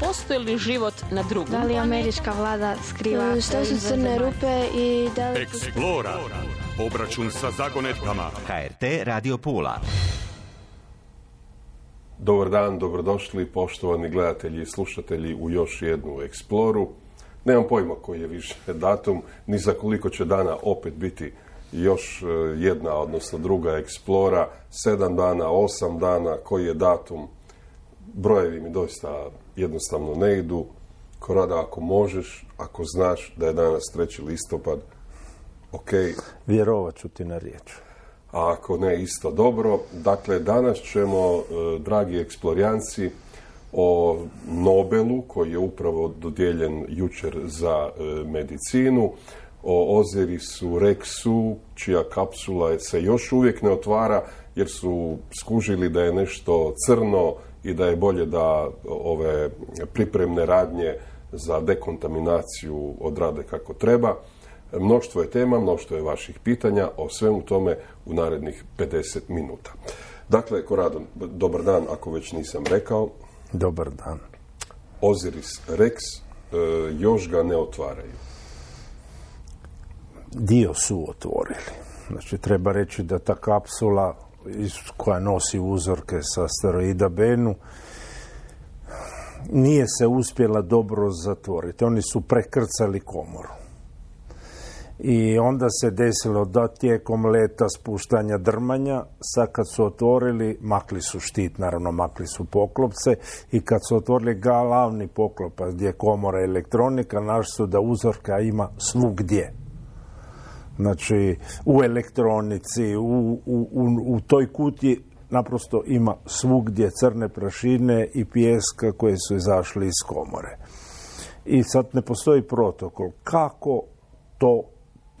postoji li život na drugom Da li američka vlada skriva... E, Što su crne rupe i da li... Eksplora. Obračun sa zagonetkama. HRT Radio Pula. Dobar dan, dobrodošli poštovani gledatelji i slušatelji u još jednu eksploru. Nemam pojma koji je više datum, ni za koliko će dana opet biti još e, jedna, odnosno druga eksplora, sedam dana, osam dana, koji je datum, brojevi mi doista jednostavno ne idu. Korada, ako možeš, ako znaš da je danas 3. listopad, ok, Vjerovat ću ti na riječ. a ako ne isto dobro. Dakle, danas ćemo, e, dragi eksplorijanci, o Nobelu koji je upravo dodijeljen jučer za e, medicinu, o Ozirisu Rexu, čija kapsula se još uvijek ne otvara jer su skužili da je nešto crno i da je bolje da ove pripremne radnje za dekontaminaciju odrade kako treba. Mnoštvo je tema, mnoštvo je vaših pitanja, o svemu tome u narednih 50 minuta. Dakle, Korado, dobar dan, ako već nisam rekao. Dobar dan. Osiris Rex, e, još ga ne otvaraju. Dio su otvorili. Znači, treba reći da ta kapsula koja nosi uzorke sa asteroida Benu nije se uspjela dobro zatvoriti. Oni su prekrcali komoru. I onda se desilo da tijekom leta spuštanja drmanja, sad kad su otvorili, makli su štit, naravno makli su poklopce i kad su otvorili glavni poklopac gdje je komora elektronika, našli su da uzorka ima svugdje. Znači, u elektronici, u, u, u, u toj kutiji naprosto ima svugdje crne prašine i pijeska koje su izašli iz komore. I sad ne postoji protokol kako to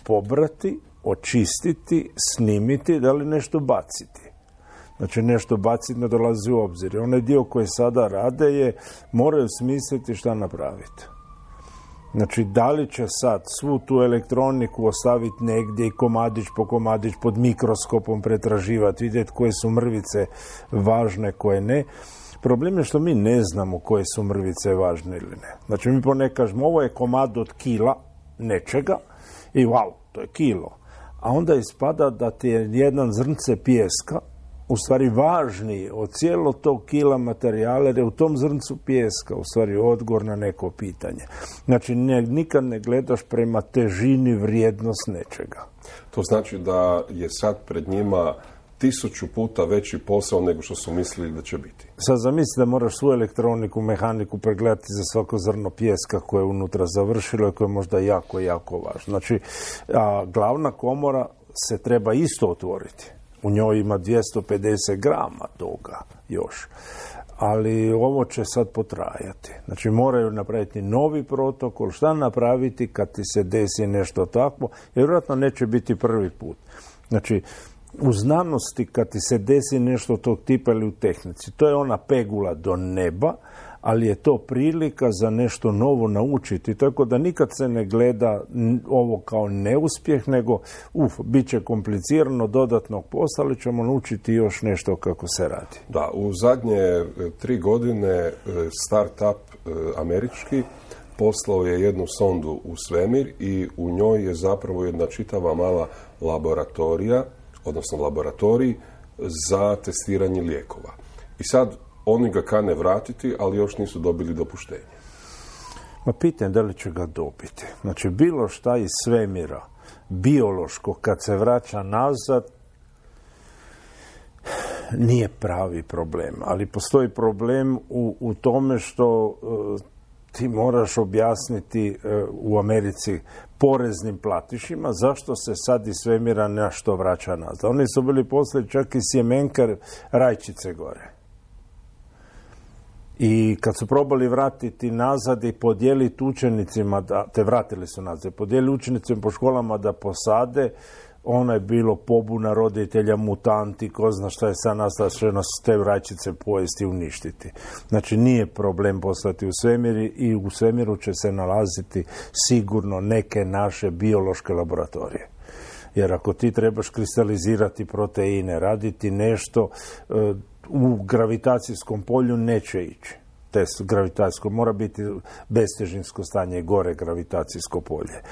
pobrati, očistiti, snimiti, da li nešto baciti. Znači nešto baciti ne dolazi u obzir. Onaj dio koji sada rade je, moraju smisliti šta napraviti. Znači, da li će sad svu tu elektroniku ostaviti negdje i komadić po komadić pod mikroskopom pretraživati, vidjeti koje su mrvice važne, koje ne. Problem je što mi ne znamo koje su mrvice važne ili ne. Znači, mi ponekad kažemo, ovo je komad od kila nečega i wow, to je kilo. A onda ispada da ti je jedan zrnce pijeska u stvari važniji od cijelo tog kila materijala, jer je u tom zrncu pijeska u stvari odgovor na neko pitanje. Znači, ne, nikad ne gledaš prema težini vrijednost nečega. To znači da je sad pred njima tisuću puta veći posao nego što su mislili da će biti. Sad zamisli da moraš svu elektroniku, mehaniku pregledati za svako zrno pijeska koje je unutra završilo i koje je možda jako, jako važno. Znači, a, glavna komora se treba isto otvoriti. U njoj ima 250 grama toga još. Ali ovo će sad potrajati. Znači moraju napraviti novi protokol. Šta napraviti kad ti se desi nešto takvo? Jer vjerojatno neće biti prvi put. Znači, u znanosti kad ti se desi nešto tog tipa ili u tehnici, to je ona pegula do neba, ali je to prilika za nešto novo naučiti. Tako da nikad se ne gleda ovo kao neuspjeh, nego uf, bit će komplicirano dodatnog posla, ali ćemo naučiti još nešto kako se radi. Da, u zadnje e, tri godine e, start-up e, američki poslao je jednu sondu u svemir i u njoj je zapravo jedna čitava mala laboratorija, odnosno laboratorij za testiranje lijekova. I sad oni ga kane vratiti, ali još nisu dobili dopuštenje. Ma pitanje da li će ga dobiti. Znači, bilo šta iz svemira, biološko, kad se vraća nazad, nije pravi problem. Ali postoji problem u, u tome što e, ti moraš objasniti e, u Americi poreznim platišima zašto se sad iz svemira nešto vraća nazad. Oni su bili poslije čak i sjemenkar rajčice gore. I kad su probali vratiti nazad i podijeliti učenicima, da, te vratili su nazad, podijelili učenicima po školama da posade, ono je bilo pobuna roditelja, mutanti, ko zna šta je sad nastalo, što nas te vraćice pojesti i uništiti. Znači nije problem poslati u svemir i u svemiru će se nalaziti sigurno neke naše biološke laboratorije. Jer ako ti trebaš kristalizirati proteine, raditi nešto e, u gravitacijskom polju neće ići. test gravitacijsko, mora biti bestežinsko stanje gore gravitacijsko polje.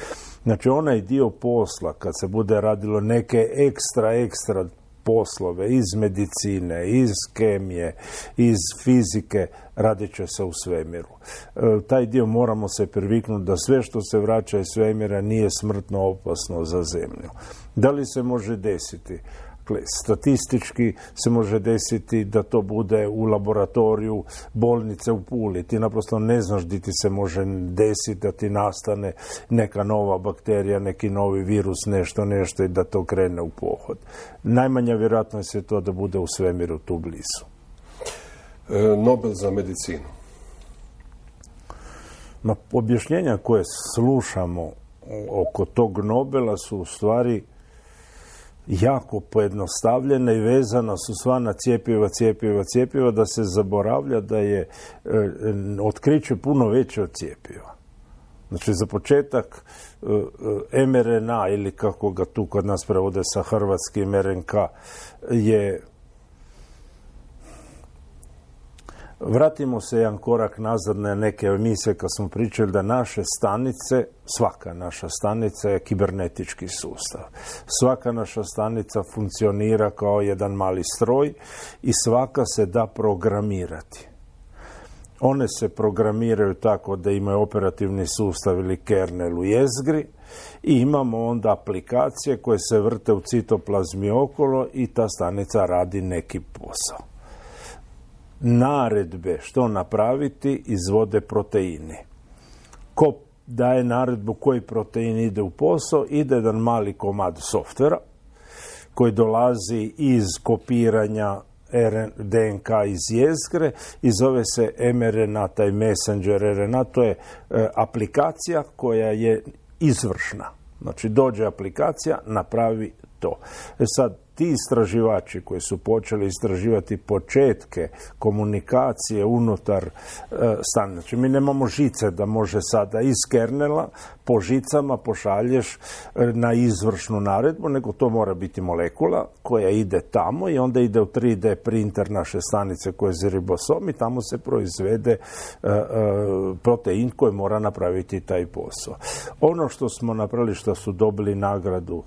Znači onaj dio posla kad se bude radilo neke ekstra, ekstra poslove iz medicine, iz kemije, iz fizike, radit će se u svemiru. E, taj dio moramo se priviknuti da sve što se vraća iz svemira nije smrtno opasno za zemlju. Da li se može desiti? Dakle, statistički se može desiti da to bude u laboratoriju bolnice u Puli. Ti naprosto ne znaš di ti se može desiti da ti nastane neka nova bakterija, neki novi virus, nešto, nešto i da to krene u pohod. Najmanja vjerojatnost je to da bude u svemiru tu blizu. E, Nobel za medicinu. Ma, objašnjenja koje slušamo oko tog Nobela su u stvari jako pojednostavljena i vezana su sva na cijepiva, cijepiva, cijepiva, da se zaboravlja da je e, otkriće puno veće od cijepiva. Znači, za početak e, e, mRNA ili kako ga tu kod nas prevode sa hrvatskim RNK je Vratimo se jedan korak nazad na neke emisije kad smo pričali da naše stanice, svaka naša stanica je kibernetički sustav. Svaka naša stanica funkcionira kao jedan mali stroj i svaka se da programirati. One se programiraju tako da imaju operativni sustav ili kernel u jezgri i imamo onda aplikacije koje se vrte u citoplazmi okolo i ta stanica radi neki posao naredbe što napraviti izvode proteini. Ko daje naredbu koji protein ide u posao, ide jedan mali komad softvera koji dolazi iz kopiranja DNK iz jezgre i zove se mRNA, taj messenger RNA, to je e, aplikacija koja je izvršna. Znači dođe aplikacija, napravi to. E sad, ti istraživači koji su počeli istraživati početke komunikacije unutar e, stana, znači mi nemamo žice da može sada iz kernela po žicama pošalješ e, na izvršnu naredbu, nego to mora biti molekula koja ide tamo i onda ide u 3D printer naše stanice koje je ribosom i tamo se proizvede e, protein koji mora napraviti taj posao. Ono što smo napravili, što su dobili nagradu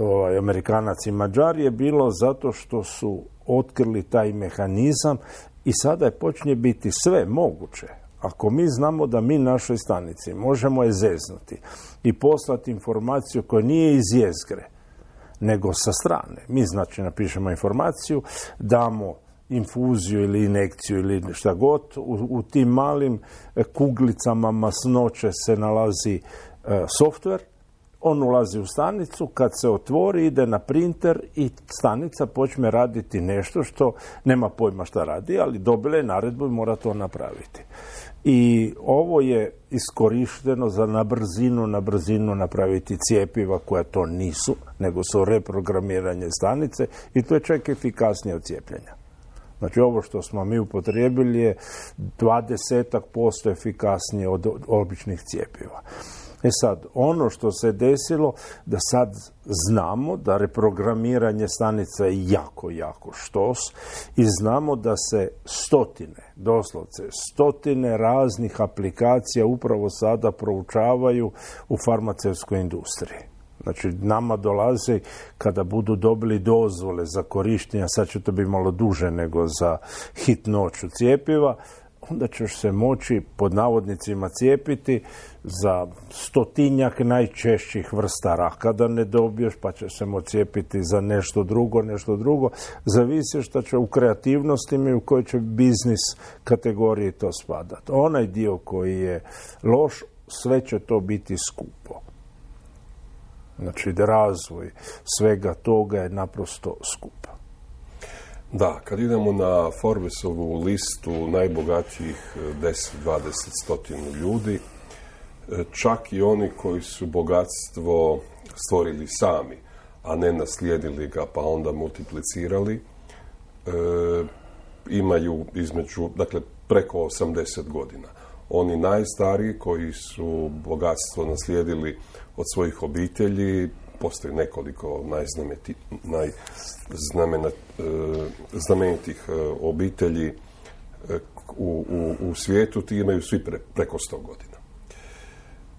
ovaj, Amerikanac i Mađar je bilo zato što su otkrili taj mehanizam i sada je počinje biti sve moguće. Ako mi znamo da mi našoj stanici možemo je zeznuti i poslati informaciju koja nije iz jezgre, nego sa strane. Mi znači napišemo informaciju, damo infuziju ili inekciju ili šta god. U, u tim malim kuglicama masnoće se nalazi e, softver on ulazi u stanicu, kad se otvori, ide na printer i stanica počne raditi nešto što nema pojma šta radi, ali dobila je naredbu i mora to napraviti. I ovo je iskorišteno za na brzinu, na brzinu napraviti cijepiva koja to nisu, nego su reprogramiranje stanice i to je čak efikasnije od cijepljenja. Znači ovo što smo mi upotrijebili je 20% efikasnije od običnih cijepiva. E sad, ono što se desilo, da sad znamo da reprogramiranje stanica je jako, jako štos i znamo da se stotine, doslovce stotine raznih aplikacija upravo sada proučavaju u farmaceutskoj industriji. Znači, nama dolaze kada budu dobili dozvole za korištenje, sad će to biti malo duže nego za hitnoću cijepiva, onda ćeš se moći pod navodnicima cijepiti za stotinjak najčešćih vrsta raka da ne dobiješ, pa će se moći cijepiti za nešto drugo, nešto drugo. Zavisi što će u kreativnosti i u kojoj će biznis kategoriji to spadati. Onaj dio koji je loš, sve će to biti skupo. Znači, razvoj svega toga je naprosto skupo. Da, kad idemo na Forbesovu listu najbogatijih 10, 20, stotinu ljudi, e, čak i oni koji su bogatstvo stvorili sami, a ne naslijedili ga pa onda multiplicirali, e, imaju između, dakle, preko 80 godina. Oni najstariji koji su bogatstvo naslijedili od svojih obitelji, postoji nekoliko najznamenitih e, obitelji e, u, u, u svijetu, ti imaju svi pre, preko 100 godina.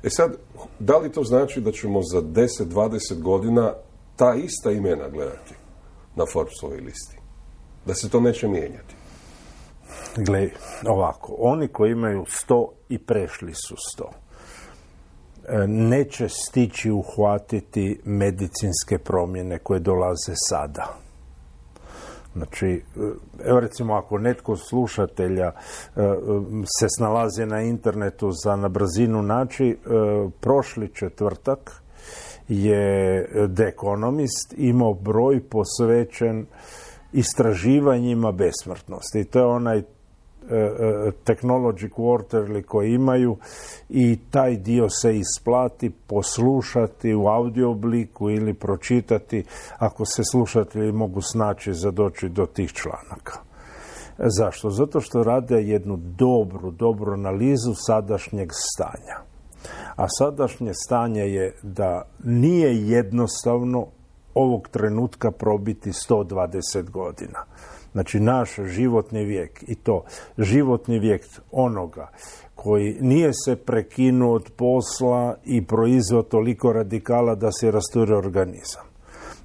E sad, da li to znači da ćemo za 10-20 godina ta ista imena gledati na Forbesovoj listi? Da se to neće mijenjati? Gle, ovako, oni koji imaju 100 i prešli su 100, e, neće stići uhvatiti medicinske promjene koje dolaze sada. Znači, e, evo recimo ako netko slušatelja e, se snalazi na internetu za na brzinu naći, prošli četvrtak je The Economist imao broj posvećen istraživanjima besmrtnosti. To je onaj E, e, technology quarterly koji imaju i taj dio se isplati poslušati u audio obliku ili pročitati ako se slušatelji mogu snaći za doći do tih članaka. Zašto? Zato što rade jednu dobru, dobru analizu sadašnjeg stanja. A sadašnje stanje je da nije jednostavno ovog trenutka probiti 120 godina. Znači naš životni vijek i to životni vijek onoga koji nije se prekinuo od posla i proizveo toliko radikala da se rasture organizam.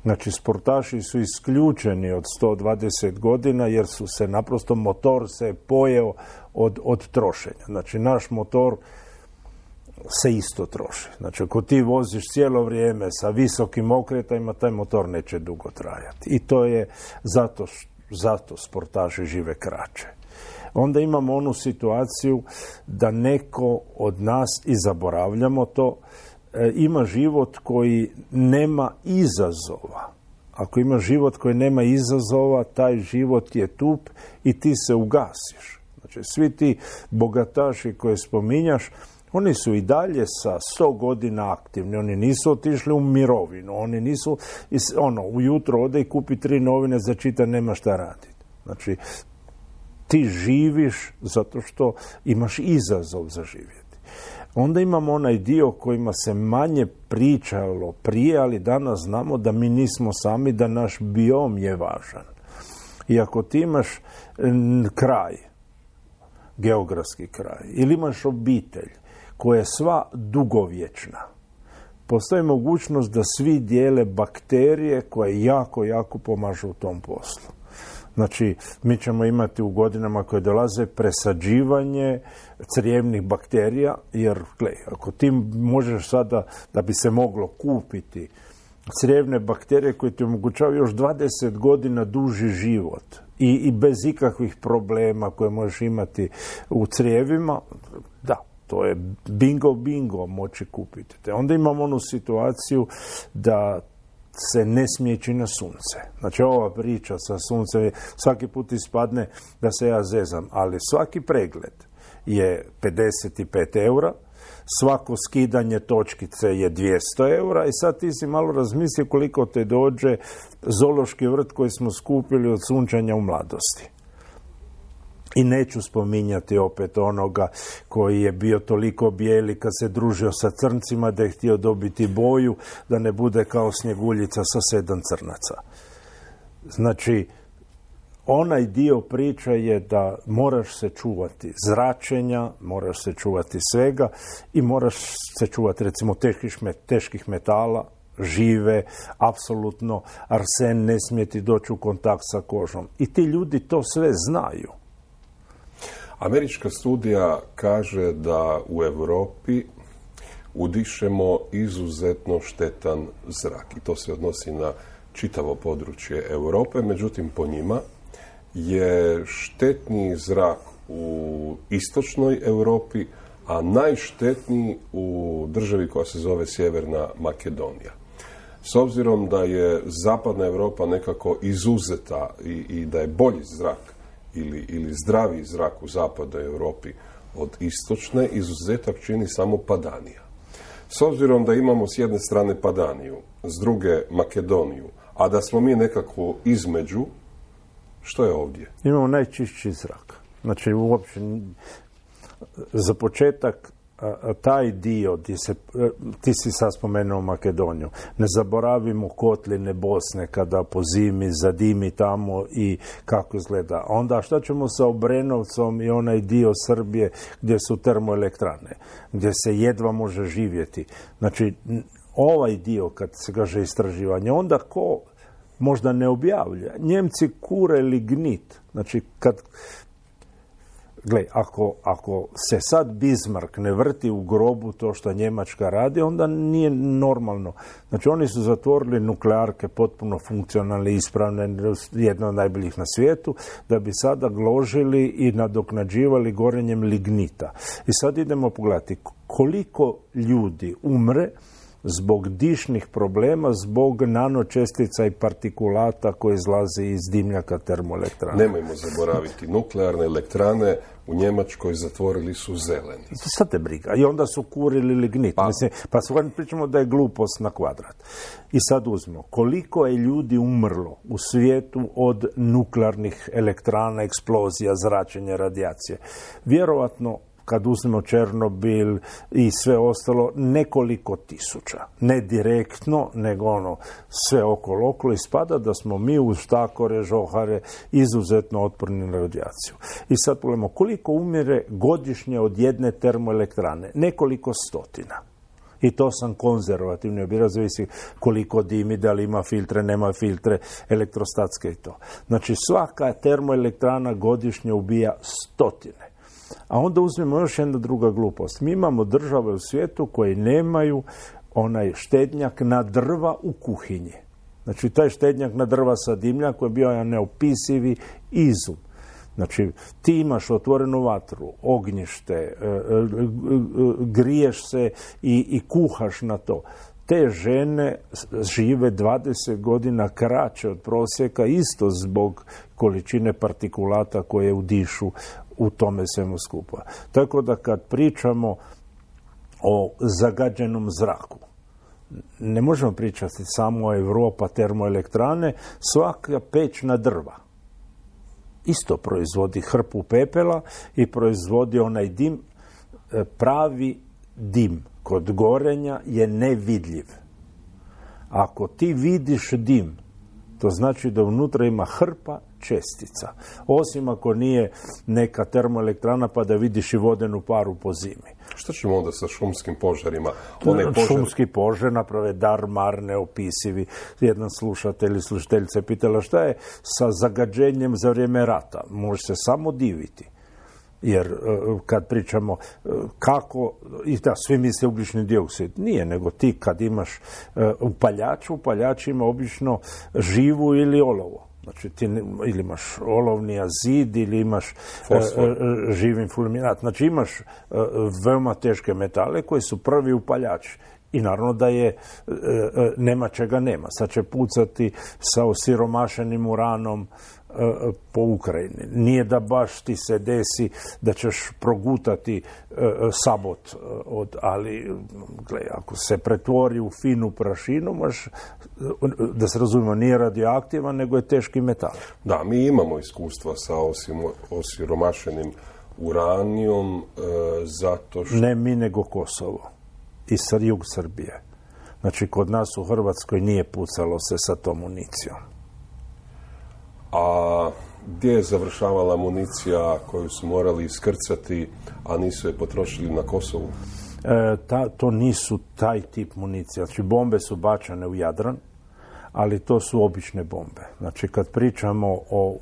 Znači, sportaši su isključeni od 120 godina jer su se naprosto motor se pojeo od, od trošenja. Znači, naš motor se isto troši. Znači, ako ti voziš cijelo vrijeme sa visokim okretajima, taj motor neće dugo trajati. I to je zato što zato sportaši žive kraće. Onda imamo onu situaciju da neko od nas, i zaboravljamo to, e, ima život koji nema izazova. Ako ima život koji nema izazova, taj život je tup i ti se ugasiš. Znači, svi ti bogataši koje spominjaš, oni su i dalje sa 100 godina aktivni, oni nisu otišli u mirovinu, oni nisu, ono, ujutro ode i kupi tri novine za čita, nema šta raditi. Znači, ti živiš zato što imaš izazov za živjeti. Onda imamo onaj dio kojima se manje pričalo prije, ali danas znamo da mi nismo sami, da naš biom je važan. I ako ti imaš kraj, geografski kraj, ili imaš obitelj koja je sva dugovječna, postoji mogućnost da svi dijele bakterije koje jako, jako pomažu u tom poslu. Znači, mi ćemo imati u godinama koje dolaze presađivanje crijevnih bakterija, jer, gle, ako ti možeš sada, da bi se moglo kupiti crijevne bakterije koje ti omogućavaju još 20 godina duži život i, i bez ikakvih problema koje možeš imati u crijevima, to je bingo bingo moći kupiti. Te onda imamo onu situaciju da se ne smije ići na sunce. Znači ova priča sa suncem svaki put ispadne da se ja zezam, ali svaki pregled je 55 eura, svako skidanje točkice je 200 eura i sad ti si malo razmislio koliko te dođe zološki vrt koji smo skupili od sunčanja u mladosti. I neću spominjati opet onoga koji je bio toliko bijeli kad se družio sa crncima da je htio dobiti boju da ne bude kao snjeguljica sa sedam crnaca. Znači, onaj dio priča je da moraš se čuvati zračenja, moraš se čuvati svega i moraš se čuvati recimo teških, teških metala, žive, apsolutno arsen ne smije ti doći u kontakt sa kožom. I ti ljudi to sve znaju. Američka studija kaže da u Europi udišemo izuzetno štetan zrak i to se odnosi na čitavo područje Europe, međutim po njima je štetniji zrak u istočnoj Europi, a najštetniji u državi koja se zove Sjeverna Makedonija. S obzirom da je zapadna Europa nekako izuzeta i, i da je bolji zrak ili, ili zdravi zrak u zapadnoj Europi od istočne, izuzetak čini samo Padanija. S obzirom da imamo s jedne strane Padaniju, s druge Makedoniju, a da smo mi nekako između, što je ovdje? Imamo najčišći zrak. Znači, uopće, za početak, taj dio, ti, se, e, ti si sad spomenuo Makedoniju, ne zaboravimo kotline Bosne kada po zimi zadimi tamo i kako izgleda. Onda šta ćemo sa Obrenovcom i onaj dio Srbije gdje su termoelektrane, gdje se jedva može živjeti. Znači, ovaj dio kad se kaže istraživanje, onda ko možda ne objavlja. Njemci kure lignit. Znači, kad Gle, ako, ako se sad Bismarck ne vrti u grobu to što Njemačka radi, onda nije normalno. Znači, oni su zatvorili nuklearke potpuno funkcionalne, ispravne, jedno od najboljih na svijetu, da bi sada gložili i nadoknađivali gorenjem lignita. I sad idemo pogledati koliko ljudi umre zbog dišnih problema, zbog nanočestica i partikulata koje izlaze iz dimljaka termoelektrana. Nemojmo zaboraviti, nuklearne elektrane u Njemačkoj zatvorili su zeleni. Sad te briga. I onda su kurili lignit. Pa, Mislim, pa pričamo da je glupost na kvadrat. I sad uzmemo, koliko je ljudi umrlo u svijetu od nuklearnih elektrana, eksplozija, zračenja, radijacije. Vjerovatno kad uzmemo Černobil i sve ostalo, nekoliko tisuća. Ne direktno, nego ono sve okolo okolo ispada da smo mi uz štakore, žohare izuzetno otporni na radijaciju. I sad pogledamo koliko umire godišnje od jedne termoelektrane. Nekoliko stotina. I to sam konzervativni obira, zavisi koliko dimi, da li ima filtre, nema filtre, elektrostatske i to. Znači svaka termoelektrana godišnje ubija stotine. A onda uzmemo još jedna druga glupost. Mi imamo države u svijetu koje nemaju onaj štednjak na drva u kuhinji. Znači, taj štednjak na drva sa dimljakom je bio jedan neopisivi izum. Znači, ti imaš otvorenu vatru, ognjište, e, e, e, griješ se i, i kuhaš na to. Te žene žive 20 godina kraće od prosjeka isto zbog količine partikulata koje udišu u tome svemu skupa. Tako da kad pričamo o zagađenom zraku, ne možemo pričati samo o Europa termoelektrane, svaka pečna drva isto proizvodi hrpu pepela i proizvodi onaj dim, e, pravi dim kod gorenja je nevidljiv. Ako ti vidiš dim, to znači da unutra ima hrpa čestica. Osim ako nije neka termoelektrana pa da vidiš i vodenu paru po zimi. Što ćemo onda sa šumskim požarima? One požar... Šumski požar naprave dar mar neopisivi. Jedan slušatelj ili slušateljica je pitala šta je sa zagađenjem za vrijeme rata. Može se samo diviti jer e, kad pričamo e, kako, i da, svi misle ugljični dioksid, nije, nego ti kad imaš e, upaljač, upaljač ima obično živu ili olovo. Znači ti ili imaš olovni azid ili imaš e, živim fulminat. Znači imaš veoma teške metale koji su prvi upaljači. I naravno da je, nema čega nema. Sad će pucati sa osiromašenim uranom, po Ukrajini. Nije da baš ti se desi da ćeš progutati e, sabot, e, od, ali gle, ako se pretvori u finu prašinu, maš, da se razumijemo, nije radioaktivan, nego je teški metal. Da, mi imamo iskustva sa osiromašenim uranijom e, zato što... Ne mi, nego Kosovo i jug Srbije. Znači, kod nas u Hrvatskoj nije pucalo se sa tom municijom. A gdje je završavala municija koju su morali iskrcati, a nisu je potrošili na Kosovu? E, ta, to nisu taj tip municije. Znači, bombe su bačane u Jadran, ali to su obične bombe. Znači kad pričamo o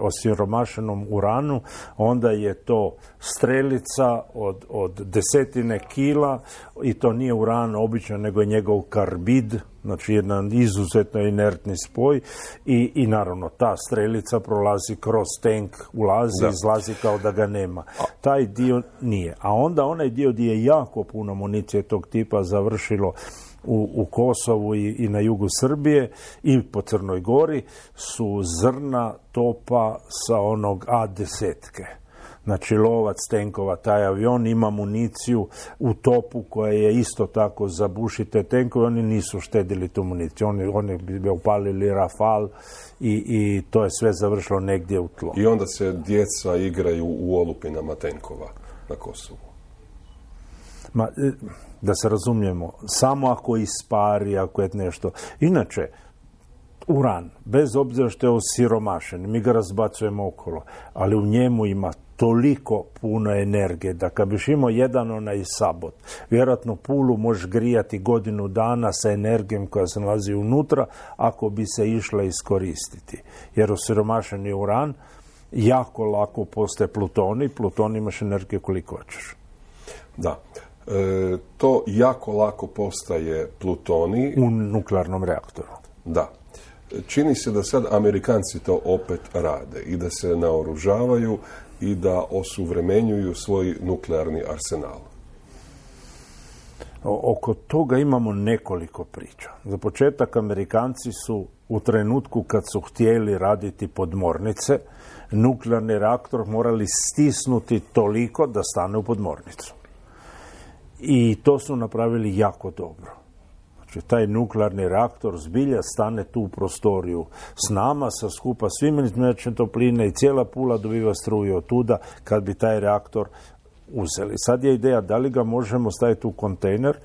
osiromašenom uranu, onda je to strelica od, od desetine kila i to nije uran običan, nego je njegov karbid, znači jedan izuzetno inertni spoj i, i naravno ta strelica prolazi kroz tank, ulazi, da. izlazi kao da ga nema. Taj dio nije. A onda onaj dio gdje je jako puno municije tog tipa završilo u, u Kosovu i, i na jugu Srbije i po Crnoj Gori su zrna topa sa onog A desetke. Znači lovac tenkova, taj avion ima municiju u topu koja je isto tako za bušite tenkove, oni nisu štedili tu municiju, oni, oni bi upalili rafal i, i to je sve završilo negdje u tlo. I onda se djeca igraju u olupinama tenkova na Kosovu. Ma, e, da se razumijemo, samo ako ispari, ako je nešto. Inače, uran, bez obzira što je osiromašen, mi ga razbacujemo okolo, ali u njemu ima toliko puno energije da kad biš imao jedan onaj sabot, vjerojatno pulu možeš grijati godinu dana sa energijom koja se nalazi unutra ako bi se išla iskoristiti. Jer osiromašeni uran jako lako postaje plutoni, pluton imaš energije koliko hoćeš. Da. E, to jako lako postaje plutoni. U nuklearnom reaktoru. Da. Čini se da sad Amerikanci to opet rade i da se naoružavaju i da osuvremenjuju svoj nuklearni arsenal. Oko toga imamo nekoliko priča. Za početak Amerikanci su u trenutku kad su htjeli raditi podmornice, nuklearni reaktor morali stisnuti toliko da stane u podmornicu. I to su napravili jako dobro. Znači, taj nuklearni reaktor zbilja stane tu u prostoriju s nama, sa skupa svim izmječne topline i cijela pula dobiva struju od tuda kad bi taj reaktor uzeli. Sad je ideja da li ga možemo staviti u kontejner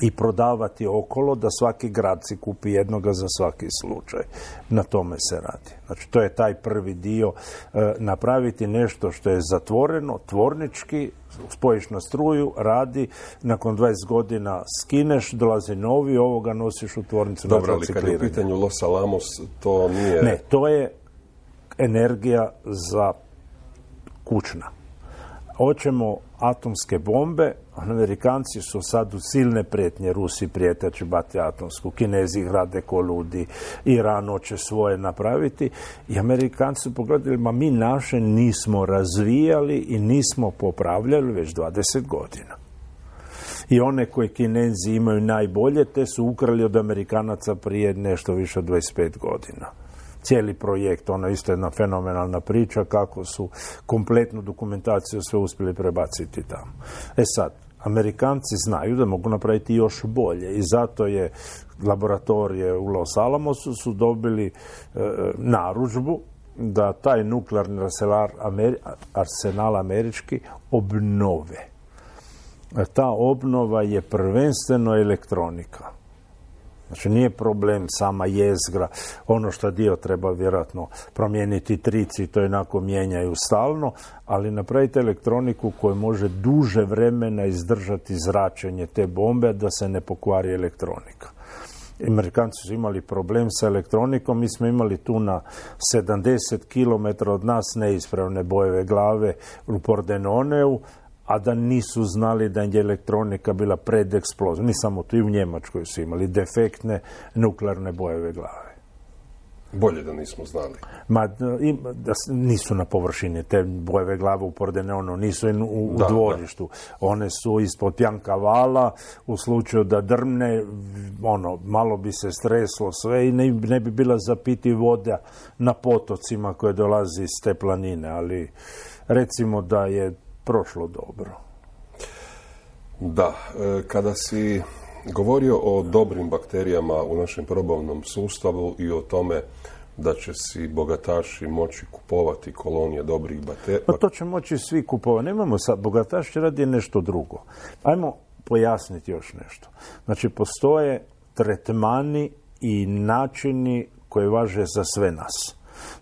i prodavati okolo da svaki grad si kupi jednoga za svaki slučaj. Na tome se radi. Znači to je taj prvi dio e, napraviti nešto što je zatvoreno, tvornički, spojiš na struju, radi, nakon 20 godina skineš, dolazi novi, ovoga nosiš u tvornicu Dobro, ali kad je u pitanju Los Alamos, to nije... Ne, to je energija za kućna. Hoćemo atomske bombe, Amerikanci su sad u silne prijetnje, Rusi prijete će bati atomsku, Kinezi rade ko ludi, Iran hoće svoje napraviti. I Amerikanci su pogledali, ma mi naše nismo razvijali i nismo popravljali već 20 godina. I one koje Kinezi imaju najbolje, te su ukrali od Amerikanaca prije nešto više od 25 godina cijeli projekt, ono isto jedna fenomenalna priča kako su kompletnu dokumentaciju sve uspjeli prebaciti tamo. E sad, Amerikanci znaju da mogu napraviti još bolje i zato je laboratorije u Los Alamosu su dobili e, naručbu da taj nuklearni arsenal američki obnove. E, ta obnova je prvenstveno elektronika. Znači nije problem sama jezgra, ono što dio treba vjerojatno promijeniti trici, to jednako mijenjaju stalno, ali napravite elektroniku koja može duže vremena izdržati zračenje te bombe da se ne pokvari elektronika. Amerikanci su imali problem sa elektronikom, mi smo imali tu na 70 km od nas neispravne bojeve glave u Pordenoneu, a da nisu znali da je elektronika bila pred eksplozijom. Ni samo tu i u Njemačkoj su imali defektne nuklearne bojeve glave. Bolje da nismo znali. Ma, da nisu na površini te bojeve glave u Pordenonu, nisu u, u dvorištu. One su ispod pjanka vala, u slučaju da drmne, ono, malo bi se streslo sve i ne, ne bi bila zapiti voda na potocima koje dolazi iz te planine, ali recimo da je prošlo dobro. Da, e, kada si govorio o dobrim bakterijama u našem probavnom sustavu i o tome da će si bogataši moći kupovati kolonije dobrih bakterija. Pa to će moći svi kupovati. Nemamo sad, bogataš će radi nešto drugo. Ajmo pojasniti još nešto. Znači, postoje tretmani i načini koji važe za sve nas.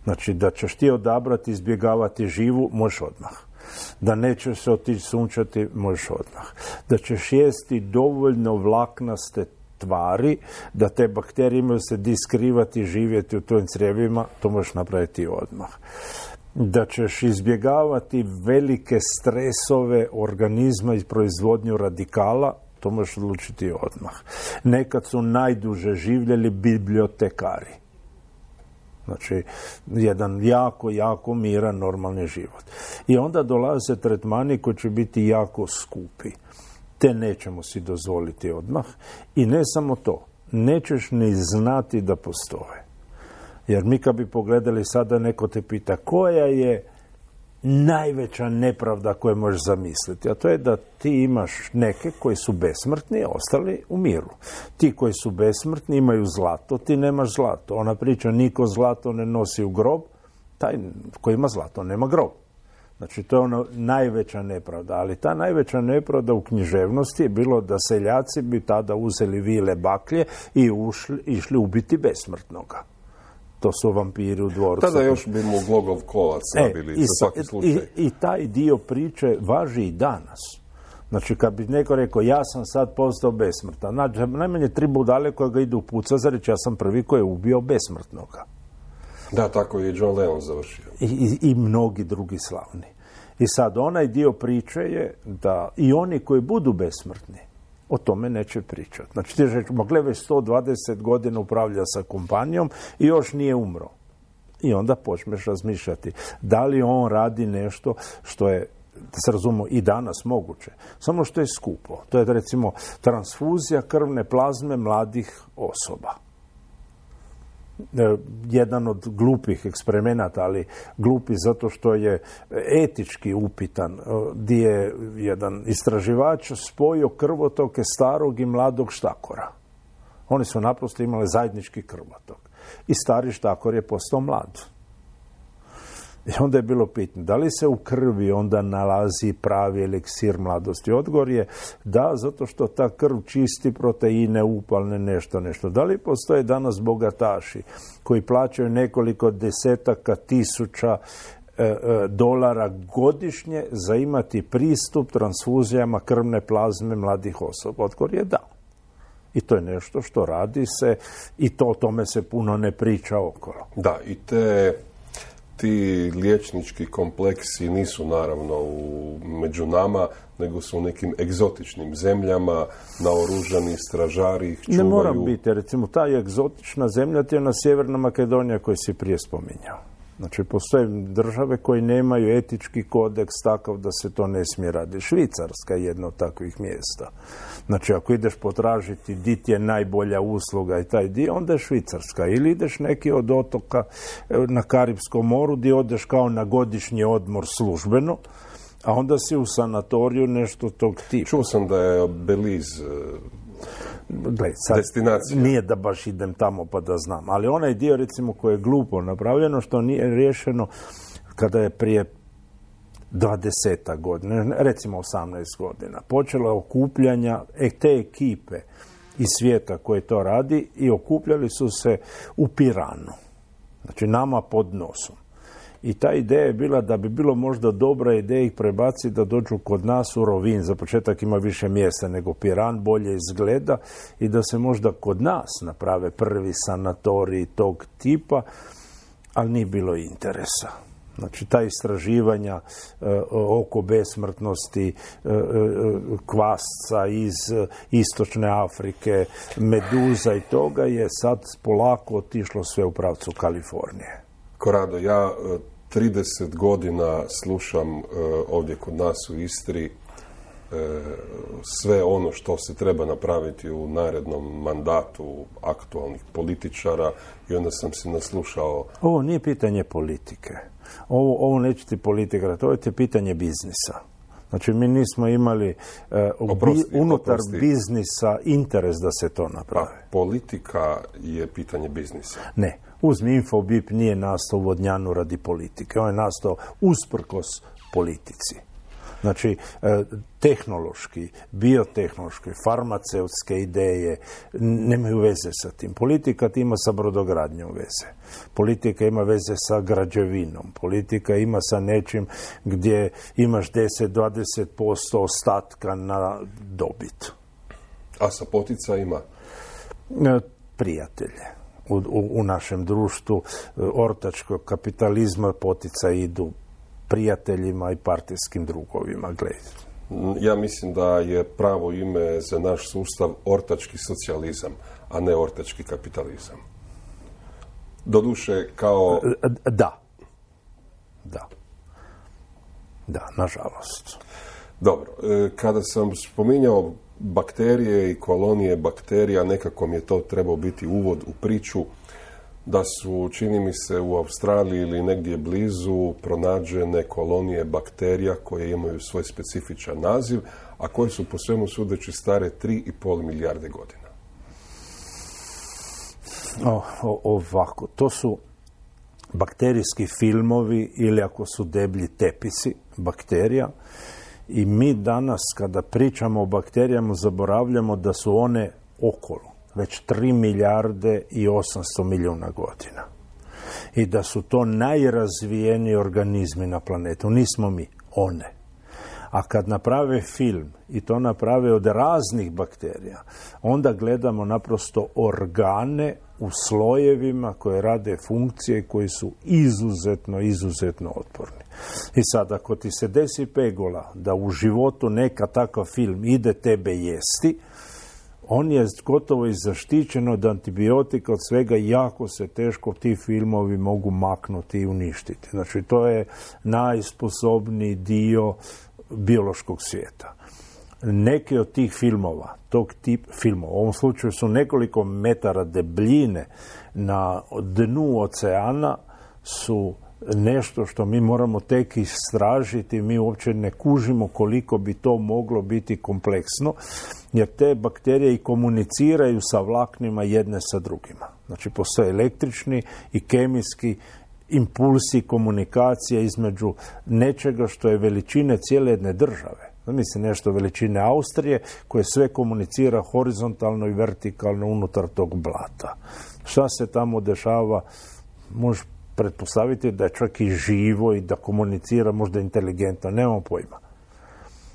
Znači, da ćeš ti odabrati, izbjegavati živu, možeš odmah da neće se otići sunčati, možeš odmah. Da ćeš jesti dovoljno vlaknaste tvari, da te bakterije imaju se diskrivati, živjeti u tvojim crijevima, to možeš napraviti odmah. Da ćeš izbjegavati velike stresove organizma i proizvodnju radikala, to možeš odlučiti odmah. Nekad su najduže živjeli bibliotekari Znači, jedan jako, jako miran normalni život. I onda dolaze tretmani koji će biti jako skupi. Te nećemo si dozvoliti odmah. I ne samo to, nećeš ni znati da postoje. Jer mi kad bi pogledali sada, neko te pita koja je najveća nepravda koju možeš zamisliti, a to je da ti imaš neke koji su besmrtni, ostali u miru. Ti koji su besmrtni imaju zlato, ti nemaš zlato. Ona priča niko zlato ne nosi u grob, taj koji ima zlato nema grob. Znači, to je ono najveća nepravda. Ali ta najveća nepravda u književnosti je bilo da seljaci bi tada uzeli vile baklje i ušli, išli ubiti besmrtnoga. To su vampiri u dvorcu. Tada još bi mu glogov kolac nabili, E, i, za svaki slučaj. i, I taj dio priče važi i danas. Znači, kad bi neko rekao, ja sam sad postao besmrtan, znači, najmanje tri budale koje ga idu puca za reći, ja sam prvi koji je ubio besmrtnoga. Da, tako je i John Lennon završio. I, i, i mnogi drugi slavni. I sad, onaj dio priče je da i oni koji budu besmrtni, o tome neće pričati. Znači, ti reći, mogle već 120 godina upravlja sa kompanijom i još nije umro. I onda počneš razmišljati da li on radi nešto što je da se razumemo i danas moguće, samo što je skupo. To je recimo transfuzija krvne plazme mladih osoba jedan od glupih eksperimenata, ali glupi zato što je etički upitan, e, gdje je jedan istraživač spojio krvotoke starog i mladog štakora. Oni su naprosto imali zajednički krvotok. I stari štakor je postao mlad. I onda je bilo pitanje, da li se u krvi onda nalazi pravi eliksir mladosti? Odgovor je da, zato što ta krv čisti proteine, upalne, nešto, nešto. Da li postoje danas bogataši koji plaćaju nekoliko desetaka tisuća e, e, dolara godišnje za imati pristup transfuzijama krvne plazme mladih osoba? Odgovor je da. I to je nešto što radi se i to o tome se puno ne priča okolo. Da, i te ti liječnički kompleksi nisu naravno u, među nama, nego su u nekim egzotičnim zemljama, naoružani stražari ih čuvaju. Ne moram biti, recimo ta egzotična zemlja ti je na Sjeverna Makedonija koju si prije spominjao. Znači, postoje države koje nemaju etički kodeks takav da se to ne smije raditi. Švicarska je jedno od takvih mjesta. Znači, ako ideš potražiti di ti je najbolja usluga i taj dio, onda je Švicarska. Ili ideš neki od otoka e, na Karibskom moru gdje odeš kao na godišnji odmor službeno, a onda si u sanatoriju nešto tog tipa. Čuo sam da je Belize e, Gle, sad, Destinacija. Nije da baš idem tamo pa da znam, ali onaj dio recimo koji je glupo napravljeno, što nije riješeno kada je prije 20 godina, recimo 18 godina, počela okupljanja e, te ekipe iz svijeta koje to radi i okupljali su se u Piranu. Znači nama pod nosom. I ta ideja je bila da bi bilo možda dobra ideja ih prebaciti da dođu kod nas u Rovin. Za početak ima više mjesta nego Piran, bolje izgleda i da se možda kod nas naprave prvi sanatorij tog tipa, ali nije bilo interesa. Znači, ta istraživanja e, oko besmrtnosti, e, e, kvasca iz istočne Afrike, meduza i toga je sad polako otišlo sve u pravcu Kalifornije. Korado, ja e, 30 godina slušam ovdje kod nas u Istri sve ono što se treba napraviti u narednom mandatu aktualnih političara i onda sam se naslušao Ovo nije pitanje politike. Ovo, ovo neće ti politika, to je ti pitanje biznisa. Znači, mi nismo imali e, bi- unutar oprosti. biznisa interes da se to Pa napravi. politika je pitanje biznisa. Ne. Uzmi Infobip nije nastao u Vodnjanu radi politike. On je nastao usprkos politici. Znači, e, tehnološki, biotehnološki, farmaceutske ideje nemaju veze sa tim. Politika ti ima sa brodogradnjom veze. Politika ima veze sa građevinom. Politika ima sa nečim gdje imaš 10-20% ostatka na dobit. A sa poticajima E, prijatelje. U, u, u našem društvu e, ortačkog kapitalizma potica idu prijateljima i partijskim drugovima. Gledajte. Ja mislim da je pravo ime za naš sustav ortački socijalizam, a ne ortački kapitalizam. Doduše, kao E, Da. Da. Da, nažalost. Dobro, e, kada sam spominjao bakterije i kolonije bakterija, nekako mi je to trebao biti uvod u priču da su, čini mi se, u Australiji ili negdje blizu pronađene kolonije bakterija koje imaju svoj specifičan naziv, a koje su po svemu sudeći stare 3,5 milijarde godina. O, o- ovako, to su bakterijski filmovi ili ako su deblji tepisi bakterija. I mi danas kada pričamo o bakterijama zaboravljamo da su one okolo već 3 milijarde i 800 milijuna godina. I da su to najrazvijeniji organizmi na planetu. Nismo mi, one. A kad naprave film i to naprave od raznih bakterija, onda gledamo naprosto organe u slojevima koje rade funkcije koji su izuzetno, izuzetno otporni. I sad, ako ti se desi pegola da u životu neka takav film ide tebe jesti, on je gotovo i zaštićen od antibiotika, od svega, jako se teško ti filmovi mogu maknuti i uništiti. Znači, to je najsposobniji dio biološkog svijeta. Neki od tih filmova, tog tip filmova, u ovom slučaju su nekoliko metara debljine na dnu oceana, su nešto što mi moramo tek istražiti, mi uopće ne kužimo koliko bi to moglo biti kompleksno, jer te bakterije i komuniciraju sa vlaknima jedne sa drugima. Znači, postoje električni i kemijski impulsi komunikacije između nečega što je veličine cijele jedne države. Mislim nešto veličine Austrije koje sve komunicira horizontalno i vertikalno unutar tog blata. Šta se tamo dešava, može pretpostaviti da je čak i živo i da komunicira možda inteligentno, nemamo pojma.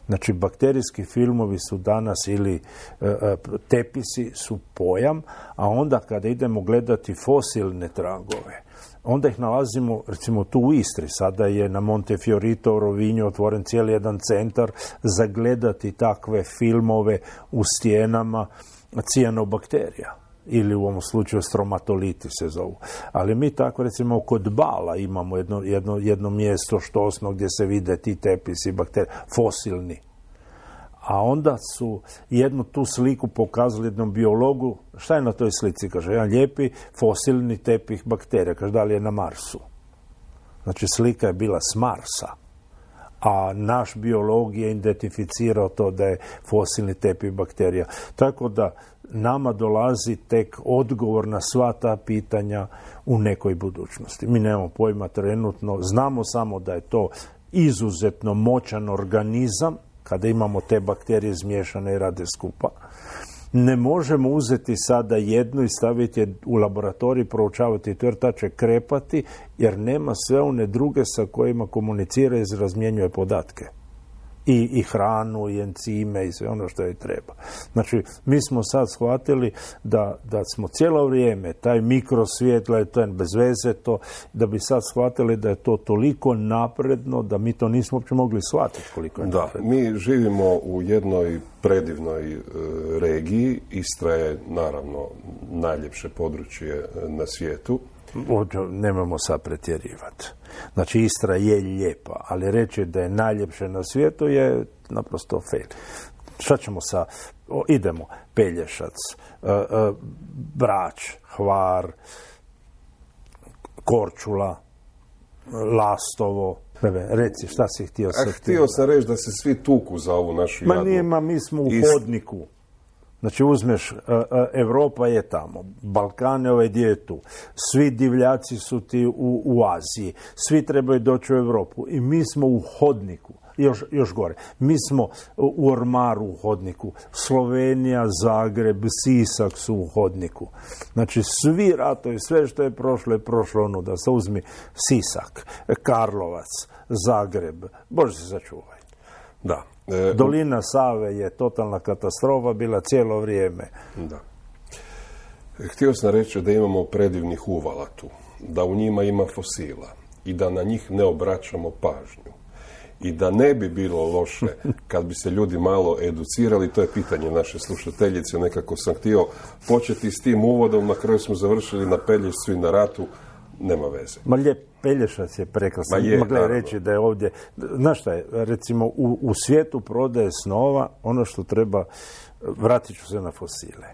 Znači, bakterijski filmovi su danas ili e, e, tepisi su pojam, a onda kada idemo gledati fosilne tragove, onda ih nalazimo, recimo tu u Istri, sada je na Montefiorito u Rovinju otvoren cijeli jedan centar za gledati takve filmove u stijenama cijanobakterija ili u ovom slučaju stromatoliti se zovu. Ali mi tako recimo kod bala imamo jedno, jedno, jedno mjesto štosno gdje se vide ti tepisi bakterije, fosilni. A onda su jednu tu sliku pokazali jednom biologu, šta je na toj slici, kaže, jedan lijepi fosilni tepih bakterija, kaže, da li je na Marsu. Znači, slika je bila s Marsa a naš biolog je identificirao to da je fosilni tepih bakterija. Tako da nama dolazi tek odgovor na sva ta pitanja u nekoj budućnosti. Mi nemamo pojma trenutno, znamo samo da je to izuzetno moćan organizam kada imamo te bakterije zmiješane i rade skupa. Ne možemo uzeti sada jednu i staviti je u laboratorij, proučavati to jer ta će krepati jer nema sve one druge sa kojima komunicira i razmjenjuje podatke i, i hranu i encime i sve ono što je treba. Znači, mi smo sad shvatili da, da smo cijelo vrijeme taj mikrosvijet, to je bez veze to, da bi sad shvatili da je to toliko napredno da mi to nismo uopće mogli shvatiti koliko je da, napredno. mi živimo u jednoj predivnoj e, regiji. Istra je naravno najljepše područje e, na svijetu. Nemamo sad pretjerivati. Znači Istra je lijepa, ali reći da je najljepše na svijetu je naprosto fail. Šta ćemo sa... idemo. Pelješac, e, e, Brač, Hvar, Korčula, Lastovo, reci, šta si htio sa Htio sam reći da se svi tuku za ovu našu Ma nije, ma mi smo u hodniku. Znači uzmeš, e, e, Europa je tamo, Balkan je ovaj dio je tu, svi divljaci su ti u, Aziji, svi trebaju doći u Europu i mi smo u hodniku, još, još gore, mi smo u Ormaru u hodniku, Slovenija, Zagreb, Sisak su u hodniku. Znači svi ratovi, sve što je prošlo je prošlo ono da se uzmi Sisak, Karlovac, Zagreb, Bože se začuvaj. Da, Dolina Save je totalna katastrofa bila cijelo vrijeme. Da. Htio sam reći da imamo predivnih uvala tu, da u njima ima fosila i da na njih ne obraćamo pažnju. I da ne bi bilo loše kad bi se ljudi malo educirali, to je pitanje naše slušateljice, nekako sam htio početi s tim uvodom, na kraju smo završili na Pelješcu i na ratu, nema veze. Ma lijep Pelješac je prekrasan. Mogla je reći da je ovdje... Znaš šta je, recimo u, u svijetu prodaje snova ono što treba, vratit ću se na fosile.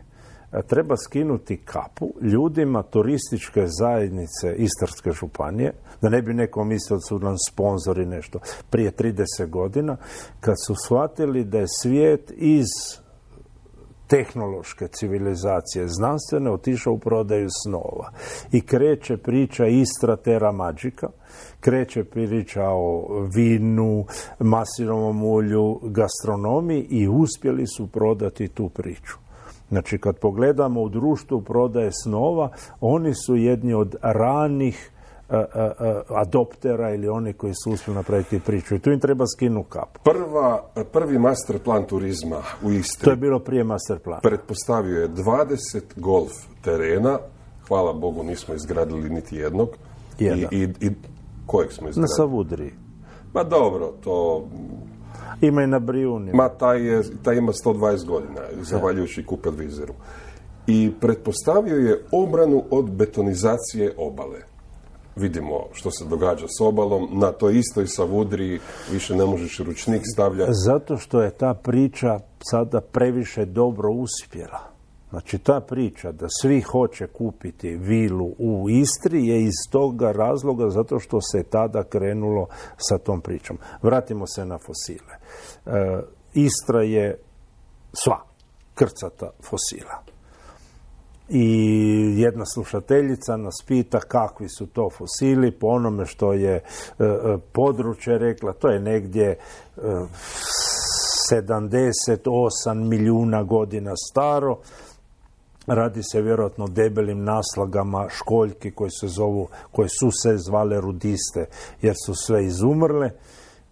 Treba skinuti kapu ljudima turističke zajednice Istarske županije, da ne bi neko mislio da su nam sponzori nešto, prije 30 godina, kad su shvatili da je svijet iz tehnološke civilizacije znanstvene otišao u prodaju snova. I kreće priča Istra Terra Magica, kreće priča o vinu, maslinovom ulju, gastronomiji i uspjeli su prodati tu priču. Znači, kad pogledamo u društvu prodaje snova, oni su jedni od ranih adoptera ili oni koji su uspjeli napraviti priču. I tu im treba skinu kapu. Prva, prvi master plan turizma u Istri To je bilo prije master plana. pretpostavio je 20 golf terena, hvala Bogu nismo izgradili niti jednog. Jedan. I, i, i kojeg smo Na izgradili? Savudriji. Ma dobro, to... Ima i na Brijunima. Ma taj, je, taj ima 120 godina, zahvaljujući Kupadvizeru. I pretpostavio je obranu od betonizacije obale. Vidimo što se događa s obalom, na toj istoj Savudriji više ne možeš ručnik stavljati. Zato što je ta priča sada previše dobro uspjela. Znači ta priča da svi hoće kupiti vilu u Istri je iz toga razloga zato što se tada krenulo sa tom pričom. Vratimo se na fosile. E, Istra je sva krcata fosila. I jedna slušateljica nas pita kakvi su to fosili po onome što je e, e, područje rekla, to je negdje e, 78 milijuna godina staro. Radi se vjerojatno debelim naslagama školjki koje se zovu, koje su se zvale rudiste jer su sve izumrle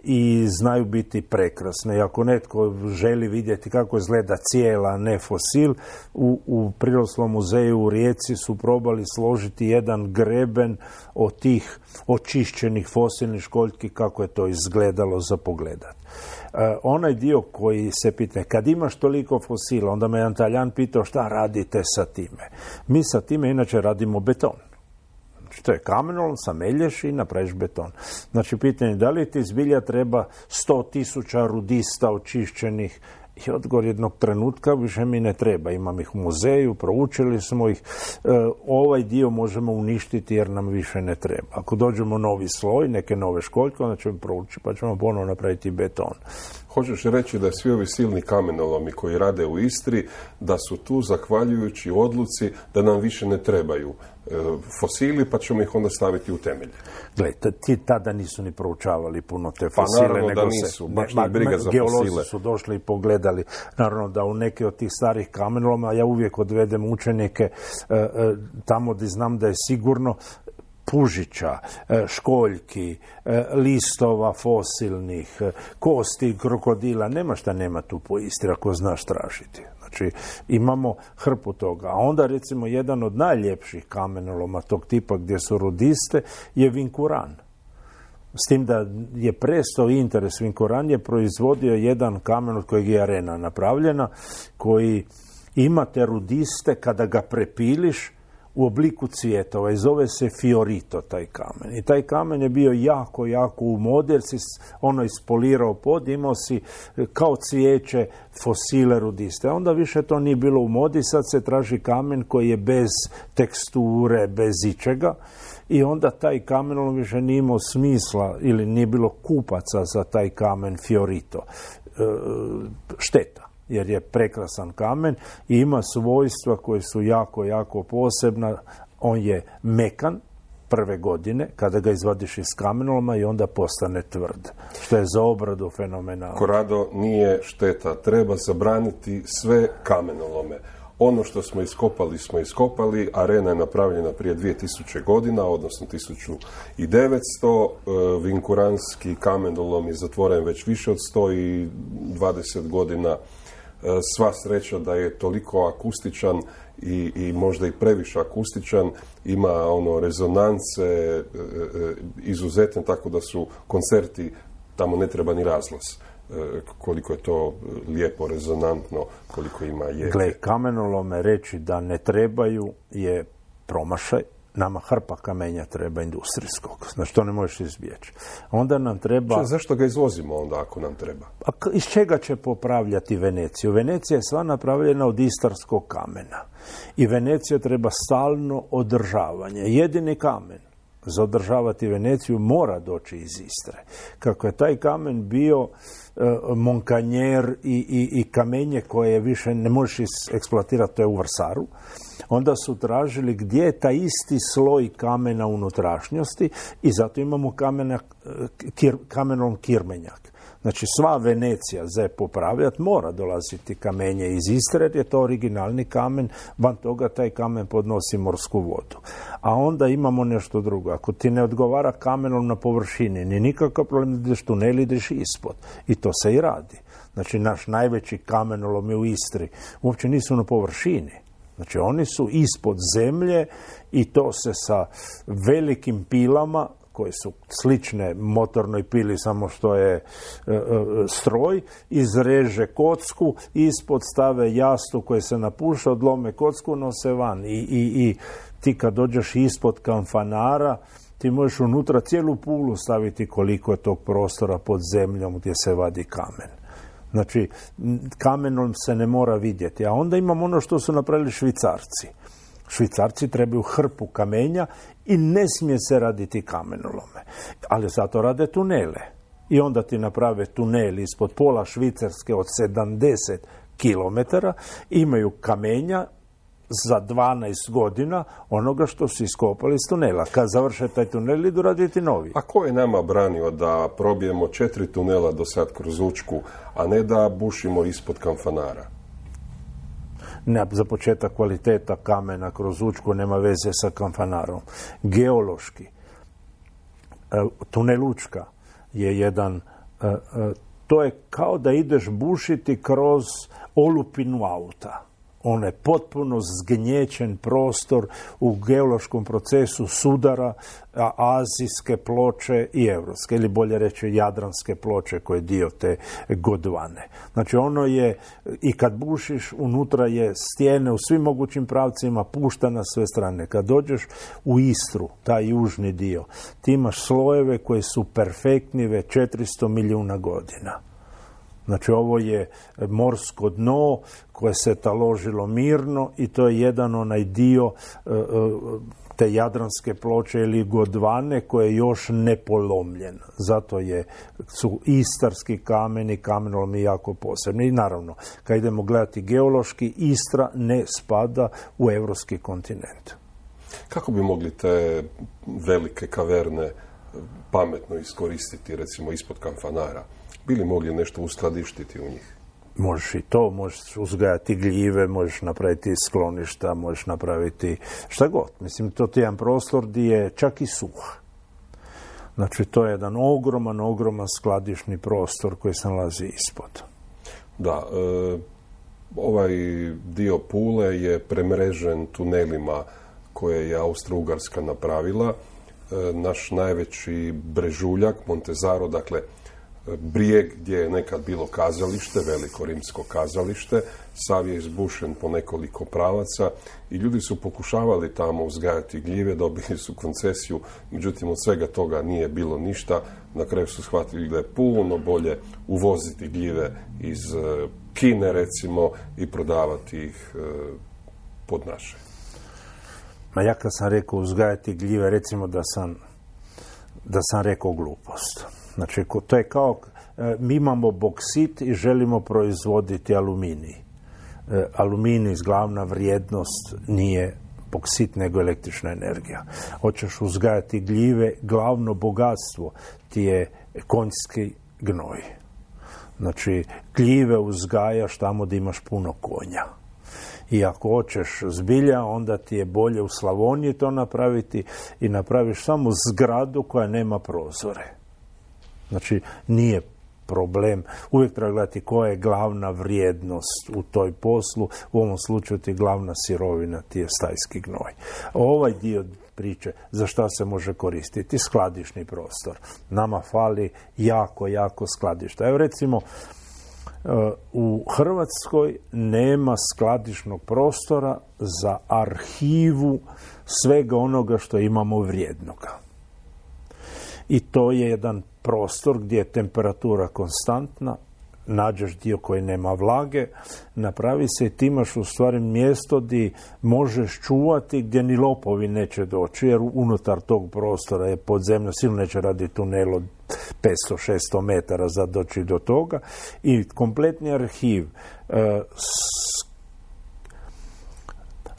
i znaju biti prekrasne. I ako netko želi vidjeti kako izgleda cijela, ne fosil, u, u Prirodoslovnom muzeju u Rijeci su probali složiti jedan greben od tih očišćenih fosilnih školjki kako je to izgledalo za pogledat. E, onaj dio koji se pita, kad imaš toliko fosila, onda me jedan taljan pitao šta radite sa time. Mi sa time inače radimo beton. Znači, to je kamenolom, samelješ i napraviš beton. Znači, pitanje je da li ti zbilja treba sto tisuća rudista očišćenih i odgovor jednog trenutka više mi ne treba. Imam ih u muzeju, proučili smo ih. E, ovaj dio možemo uništiti jer nam više ne treba. Ako dođemo novi sloj, neke nove školjke, onda ćemo proučiti pa ćemo ponovno napraviti beton. Hoćeš reći da svi ovi silni kamenolomi koji rade u Istri, da su tu zahvaljujući odluci da nam više ne trebaju fosili, pa ćemo ih onda staviti u temelje. Gledajte, ti tada nisu ni proučavali puno te fosile. naravno da nisu, se, baš njih briga za geolozi fosile. su došli i pogledali. Naravno da u neke od tih starih kamenoloma ja uvijek odvedem učenike e, e, tamo gdje znam da je sigurno pužića, e, školjki, e, listova fosilnih, e, kosti krokodila, nema šta nema tu po Istri ako znaš tražiti. Znači, imamo hrpu toga. A onda, recimo, jedan od najljepših kamenoloma tog tipa gdje su rodiste je Vinkuran. S tim da je prestao interes Vinkoran je proizvodio jedan kamen od kojeg je arena napravljena, koji ima te rudiste kada ga prepiliš u obliku cvjetova i zove se fiorito taj kamen. I taj kamen je bio jako, jako u jer si ono ispolirao pod, imao si e, kao cvijeće fosile rudiste. Onda više to nije bilo u modi, sad se traži kamen koji je bez teksture, bez ičega i onda taj kamen on više nije imao smisla ili nije bilo kupaca za taj kamen fiorito. E, šteta jer je prekrasan kamen i ima svojstva koje su jako, jako posebna. On je mekan prve godine kada ga izvadiš iz kamenoloma i onda postane tvrd, što je za obradu fenomenalno. Korado nije šteta, treba zabraniti sve kamenolome. Ono što smo iskopali, smo iskopali. Arena je napravljena prije 2000 godina, odnosno 1900. E, Vinkuranski kamenolom je zatvoren već više od 120 godina. Sva sreća da je toliko akustičan i, i možda i previše akustičan, ima ono rezonance e, e, izuzetne, tako da su koncerti, tamo ne treba ni razglas. E, koliko je to lijepo, rezonantno, koliko ima je. Gle, kamenolome reći da ne trebaju je promašaj. Nama hrpa kamenja treba industrijskog. Znači, to ne možeš izbjeći. Onda nam treba... Zašto ga izvozimo onda ako nam treba? A k- iz čega će popravljati Veneciju? Venecija je sva napravljena od istarskog kamena. I Venecija treba stalno održavanje. Jedini kamen za održavati Veneciju mora doći iz Istre. Kako je taj kamen bio monkanjer i, i, i kamenje koje više ne možeš eksploatirati, to je u Vrsaru, onda su tražili gdje je taj isti sloj kamena unutrašnjosti i zato imamo kamena, e, kir, kamenom kirmenjak. Znači sva Venecija za popravljati mora dolaziti kamenje iz Istre jer je to originalni kamen, van toga taj kamen podnosi morsku vodu. A onda imamo nešto drugo. Ako ti ne odgovara kamenom na površini, ni nikakav problem ideš tunel, ideš ispod. I to se i radi. Znači naš najveći kamenolom je u Istri. Uopće nisu na površini. Znači oni su ispod zemlje i to se sa velikim pilama koje su slične motornoj pili samo što je e, e, stroj, izreže kocku, ispod stave jastu koje se napuša, odlome kocku, nose van. I, i, i ti kad dođeš ispod kamfanara, ti možeš unutra cijelu pulu staviti koliko je tog prostora pod zemljom gdje se vadi kamen. Znači, kamenom se ne mora vidjeti. A onda imamo ono što su napravili švicarci. Švicarci trebaju hrpu kamenja i ne smije se raditi kamenolome. Ali zato rade tunele. I onda ti naprave tunel ispod pola Švicarske od 70 km, imaju kamenja za 12 godina onoga što su iskopali iz tunela. Kad završe taj tunel, idu raditi novi. A ko je nama branio da probijemo četiri tunela do sad kroz Učku, a ne da bušimo ispod kamfanara? Ne, za početak kvaliteta kamena kroz Učku nema veze sa kamfanarom. Geološki, e, tunel Učka je jedan, e, e, to je kao da ideš bušiti kroz olupinu auta onaj potpuno zgnjećen prostor u geološkom procesu sudara azijske ploče i evropske, ili bolje reći jadranske ploče koje je dio te godvane. Znači ono je, i kad bušiš, unutra je stijene u svim mogućim pravcima, pušta na sve strane. Kad dođeš u Istru, taj južni dio, ti imaš slojeve koji su perfektni već 400 milijuna godina. Znači ovo je morsko dno koje se taložilo mirno i to je jedan onaj dio e, e, te jadranske ploče ili godvane koje je još nepolomljen. Zato je, su istarski kameni, kamenolomi jako posebni. I naravno, kad idemo gledati geološki, Istra ne spada u evropski kontinent. Kako bi mogli te velike kaverne pametno iskoristiti, recimo ispod kamfanara? bili mogli nešto uskladištiti u njih? Možeš i to, možeš uzgajati gljive, možeš napraviti skloništa, možeš napraviti šta god. Mislim, to je jedan prostor gdje je čak i suh. Znači, to je jedan ogroman, ogroman skladišni prostor koji se nalazi ispod. Da, e, ovaj dio Pule je premrežen tunelima koje je Austro-Ugarska napravila. E, naš najveći brežuljak, Montezaro, dakle, brijeg gdje je nekad bilo kazalište, veliko rimsko kazalište, sav je izbušen po nekoliko pravaca i ljudi su pokušavali tamo uzgajati gljive, dobili su koncesiju, međutim od svega toga nije bilo ništa. Na kraju su shvatili da je puno bolje uvoziti gljive iz e, Kine recimo i prodavati ih e, pod naše. Ma ja kad sam rekao uzgajati gljive, recimo da sam, da sam rekao glupost. Znači, to je kao, e, mi imamo boksit i želimo proizvoditi aluminij. E, aluminij, glavna vrijednost nije boksit, nego električna energija. Hoćeš uzgajati gljive, glavno bogatstvo ti je konjski gnoj. Znači, gljive uzgajaš tamo gdje imaš puno konja. I ako hoćeš zbilja, onda ti je bolje u Slavoniji to napraviti i napraviš samo zgradu koja nema prozore. Znači, nije problem. Uvijek treba gledati koja je glavna vrijednost u toj poslu. U ovom slučaju ti glavna sirovina, ti je stajski gnoj. Ovaj dio priče za šta se može koristiti? Skladišni prostor. Nama fali jako, jako skladišta. Evo recimo, uh, u Hrvatskoj nema skladišnog prostora za arhivu svega onoga što imamo vrijednoga. I to je jedan prostor gdje je temperatura konstantna, nađeš dio koji nema vlage, napravi se i ti imaš u stvari mjesto gdje možeš čuvati gdje ni lopovi neće doći, jer unutar tog prostora je podzemno, silno neće raditi tunel od 500-600 metara za doći do toga. I kompletni arhiv e,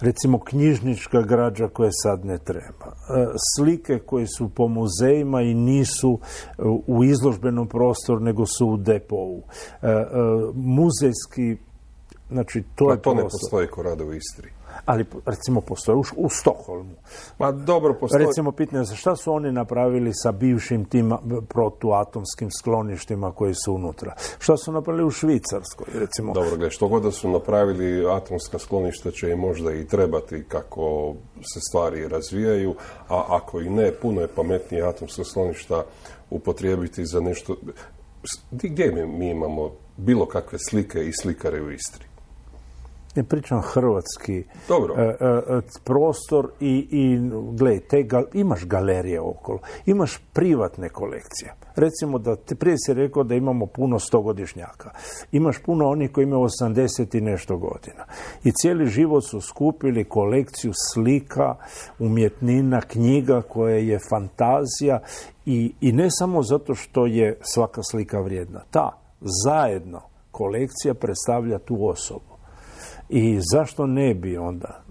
recimo knjižnička građa koje sad ne treba. E, slike koje su po muzejima i nisu u izložbenom prostoru, nego su u depovu. E, muzejski, znači to je to ne postoji ko rade u Istri ali recimo postoje u, u Stokholmu. Ma dobro postoji. Recimo pitanje za šta su oni napravili sa bivšim tim protuatomskim skloništima koji su unutra? Šta su napravili u Švicarskoj recimo? Dobro, gledaj, što god da su napravili atomska skloništa će i možda i trebati kako se stvari razvijaju, a ako i ne, puno je pametnije atomska skloništa upotrijebiti za nešto... Gdje mi imamo bilo kakve slike i slikare u Istri? Ne pričam hrvatski Dobro. E, e, e, prostor i, i gledaj, te imaš galerije okolo, imaš privatne kolekcije. Recimo da te prije si rekao da imamo puno stogodišnjaka. Imaš puno onih koji imaju 80 i nešto godina. I cijeli život su skupili kolekciju slika, umjetnina, knjiga koja je fantazija i, i ne samo zato što je svaka slika vrijedna. Ta zajedno kolekcija predstavlja tu osobu. I zašto ne bi onda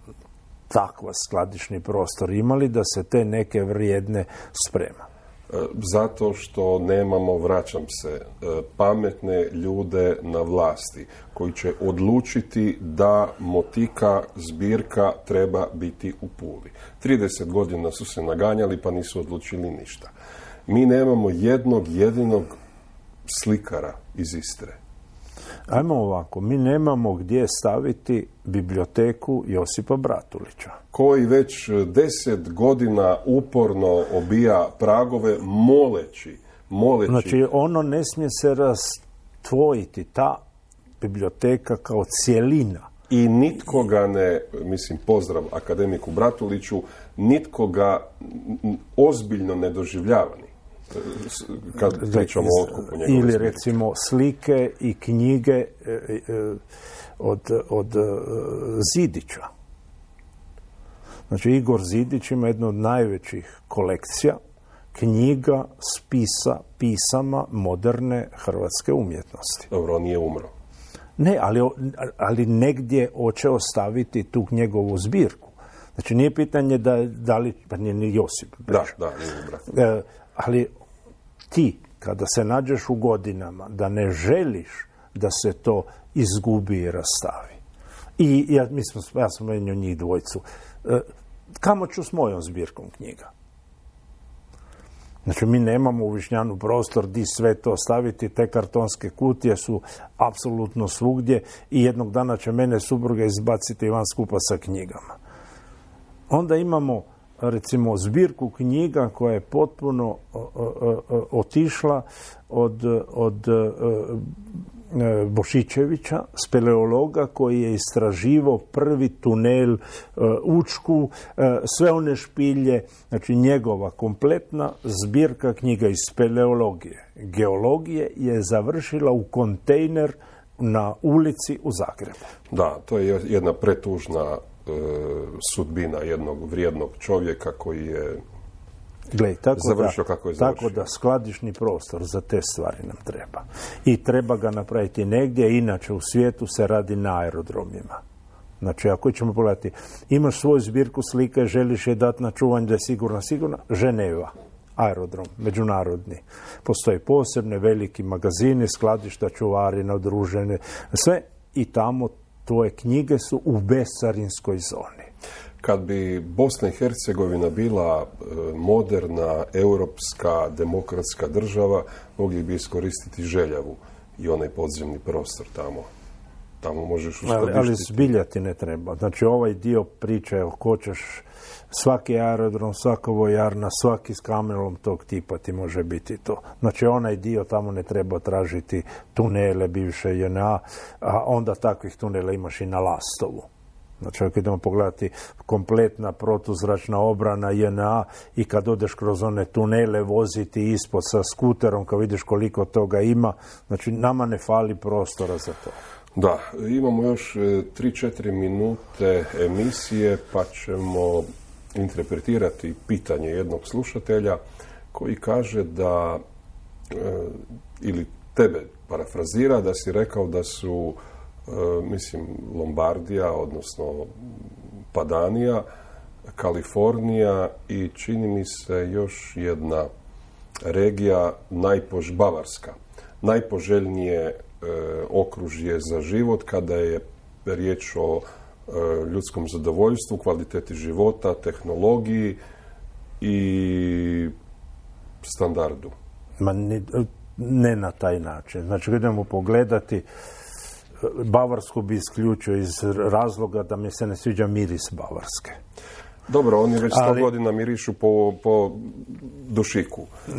takva skladišni prostor imali da se te neke vrijedne sprema? E, zato što nemamo, vraćam se, e, pametne ljude na vlasti koji će odlučiti da motika zbirka treba biti u Puli. 30 godina su se naganjali pa nisu odlučili ništa. Mi nemamo jednog jedinog slikara iz Istre Ajmo ovako, mi nemamo gdje staviti biblioteku Josipa Bratulića. Koji već deset godina uporno obija pragove moleći, moleći. Znači, ono ne smije se rastvojiti, ta biblioteka kao cijelina. I nitko ga ne, mislim, pozdrav akademiku Bratuliću, nitko ga ozbiljno ne doživljava kad pričamo o otkupu Ili recimo slike i knjige e, e, od, od e, Zidića. Znači Igor Zidić ima jednu od najvećih kolekcija knjiga, spisa, pisama moderne hrvatske umjetnosti. Dobro, on nije umro. Ne, ali, ali negdje hoće ostaviti tu njegovu zbirku. Znači nije pitanje da, da li, pa nije ni Josip. Da, da, nije ali ti, kada se nađeš u godinama, da ne želiš da se to izgubi i rastavi. I ja, mi ja sam menio njih dvojcu. E, kamo ću s mojom zbirkom knjiga? Znači, mi nemamo u Višnjanu prostor di sve to staviti, te kartonske kutije su apsolutno svugdje i jednog dana će mene supruga izbaciti van skupa sa knjigama. Onda imamo recimo zbirku knjiga koja je potpuno otišla od, od e, Bošićevića, speleologa koji je istraživao prvi tunel e, Učku, e, sve one špilje, znači njegova kompletna zbirka knjiga iz speleologije, geologije je završila u kontejner na ulici u Zagrebu. Da, to je jedna pretužna E, sudbina jednog vrijednog čovjeka koji je Gle, tako završio kako je završio. Tako da skladišni prostor za te stvari nam treba. I treba ga napraviti negdje, inače u svijetu se radi na aerodromima. Znači, ako ćemo pogledati, imaš svoju zbirku slike, želiš je dati na čuvanje da je sigurna, sigurna, Ženeva, aerodrom, međunarodni. Postoje posebne veliki magazini, skladišta, čuvari, nadružene, sve i tamo tvoje knjige su u bescarinskoj zoni. Kad bi Bosna i Hercegovina bila e, moderna, europska, demokratska država, mogli bi iskoristiti željavu i onaj podzemni prostor tamo. Tamo možeš ali, ali zbiljati ne treba. Znači ovaj dio priče ko ćeš svaki aerodrom, svaka vojarna, svaki s kamerom tog tipa ti može biti to. Znači onaj dio tamo ne treba tražiti tunele bivše JNA, a onda takvih tunela imaš i na Lastovu. Znači, ako idemo pogledati kompletna protuzračna obrana JNA i kad odeš kroz one tunele voziti ispod sa skuterom, kad vidiš koliko toga ima, znači nama ne fali prostora za to. Da, imamo još 3-4 e, minute emisije, pa ćemo interpretirati pitanje jednog slušatelja koji kaže da, e, ili tebe parafrazira, da si rekao da su E, mislim, Lombardija, odnosno Padanija, Kalifornija i čini mi se još jedna regija najpož Bavarska. Najpoželjnije okružje za život kada je riječ o e, ljudskom zadovoljstvu, kvaliteti života, tehnologiji i standardu. Ma ne, ne na taj način. Znači, idemo pogledati Bavarsku bi isključio iz razloga da mi se ne sviđa miris Bavarske. Dobro, oni već sto godina mirišu po, po dušiku.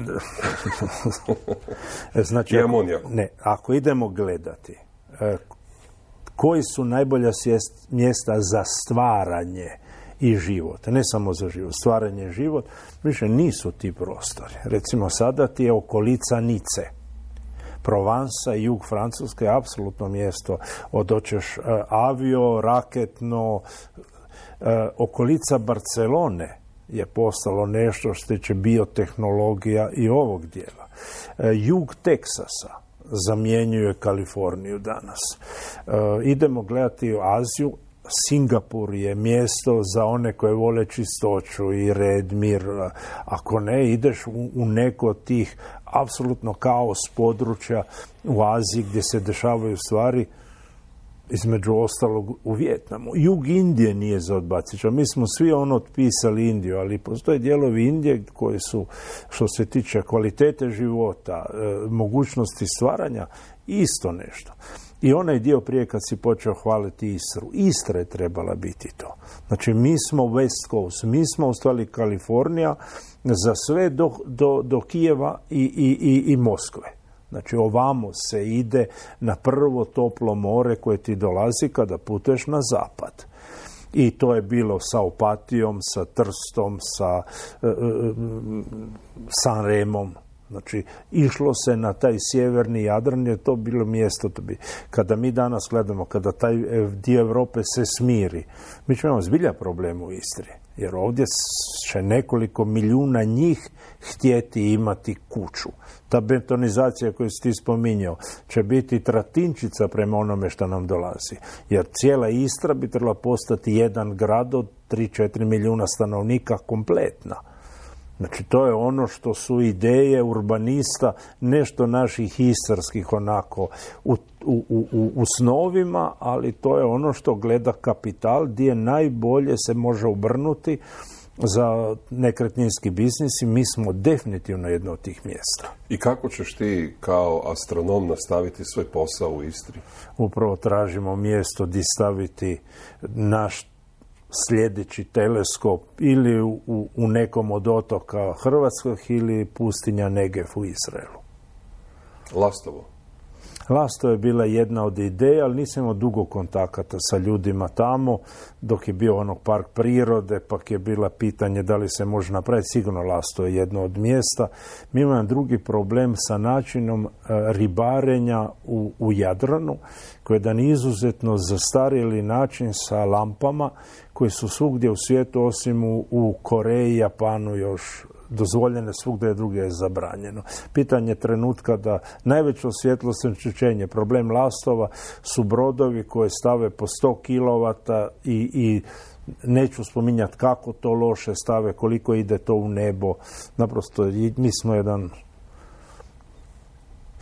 znači, ako, ne, ako idemo gledati e, koji su najbolja mjesta za stvaranje i život, ne samo za život, stvaranje i život, više nisu ti prostori. Recimo sada ti je okolica Nice Provansa i jug Francuske je apsolutno mjesto. Odoćeš e, avio, raketno, e, okolica Barcelone je postalo nešto što će biotehnologija i ovog dijela. E, jug Teksasa zamjenjuje Kaliforniju danas. Idemo gledati u Aziju, Singapur je mjesto za one koje vole čistoću i red, mir. Ako ne, ideš u, u neko od tih apsolutno kaos područja u Aziji gdje se dešavaju stvari između ostalog u Vjetnamu. Jug Indije nije za odbaciti. Mi smo svi ono otpisali Indiju, ali postoje dijelovi Indije koji su, što se tiče kvalitete života, e, mogućnosti stvaranja, isto nešto. I onaj dio prije kad si počeo hvaliti Istru. Istra je trebala biti to. Znači, mi smo West Coast, mi smo ostali Kalifornija za sve do, do, do Kijeva i, i, i, i Moskve. Znači, ovamo se ide na prvo toplo more koje ti dolazi kada puteš na zapad. I to je bilo sa Opatijom, sa Trstom, sa e, e, Sanremom, Znači, išlo se na taj sjeverni Jadran, je to bilo mjesto. To bi, kada mi danas gledamo, kada taj e, dio Europe se smiri, mi ćemo zbilja problem u Istri. Jer ovdje će nekoliko milijuna njih htjeti imati kuću. Ta betonizacija koju si ti spominjao će biti tratinčica prema onome što nam dolazi. Jer cijela Istra bi trebala postati jedan grad od 3-4 milijuna stanovnika kompletna. Znači, to je ono što su ideje urbanista, nešto naših istarskih onako u, u, u, u snovima, ali to je ono što gleda kapital, gdje najbolje se može obrnuti za nekretninski biznis i mi smo definitivno jedno od tih mjesta. I kako ćeš ti kao astronom nastaviti svoj posao u Istri? Upravo tražimo mjesto gdje staviti naš sljedeći teleskop ili u, u nekom od otoka Hrvatskog ili pustinja Negev u Izraelu. Lastovo. Lasto je bila jedna od ideja, ali nisam imao dugo kontakata sa ljudima tamo, dok je bio ono park prirode, pa je bila pitanje da li se može napraviti. Sigurno Lasto je jedno od mjesta. Mi imamo drugi problem sa načinom e, ribarenja u, Jadranu, koji je jedan izuzetno zastarjeli način sa lampama, koji su svugdje u svijetu, osim u, u Koreji, Japanu još dozvoljene, svugdje je druge je zabranjeno. Pitanje trenutka da najveće svjetlost onečišćenje, problem lastova su brodovi koje stave po 100 kW i, i neću spominjati kako to loše stave, koliko ide to u nebo. Naprosto, mi smo jedan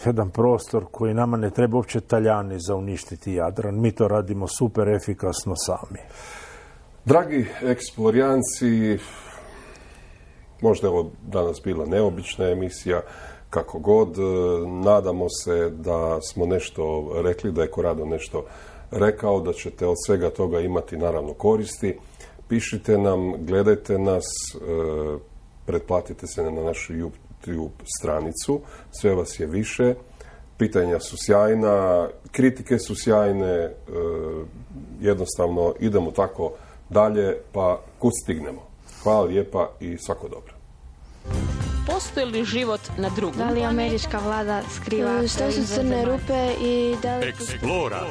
jedan prostor koji nama ne treba uopće taljani za uništiti Jadran. Mi to radimo super efikasno sami. Dragi eksplorijanci, Možda je ovo danas bila neobična emisija, kako god. E, nadamo se da smo nešto rekli, da je Korado nešto rekao, da ćete od svega toga imati naravno koristi. Pišite nam, gledajte nas, e, pretplatite se na našu YouTube stranicu, sve vas je više, pitanja su sjajna, kritike su sjajne, e, jednostavno idemo tako dalje, pa kud stignemo. Hvala lijepa i svako dobro. Postoji li život na drugom? Da li američka vlada skriva Što su crne rupe i da li... Eksplora.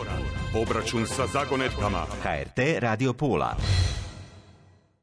Obračun sa zagonetkama. HRT Radio Pula.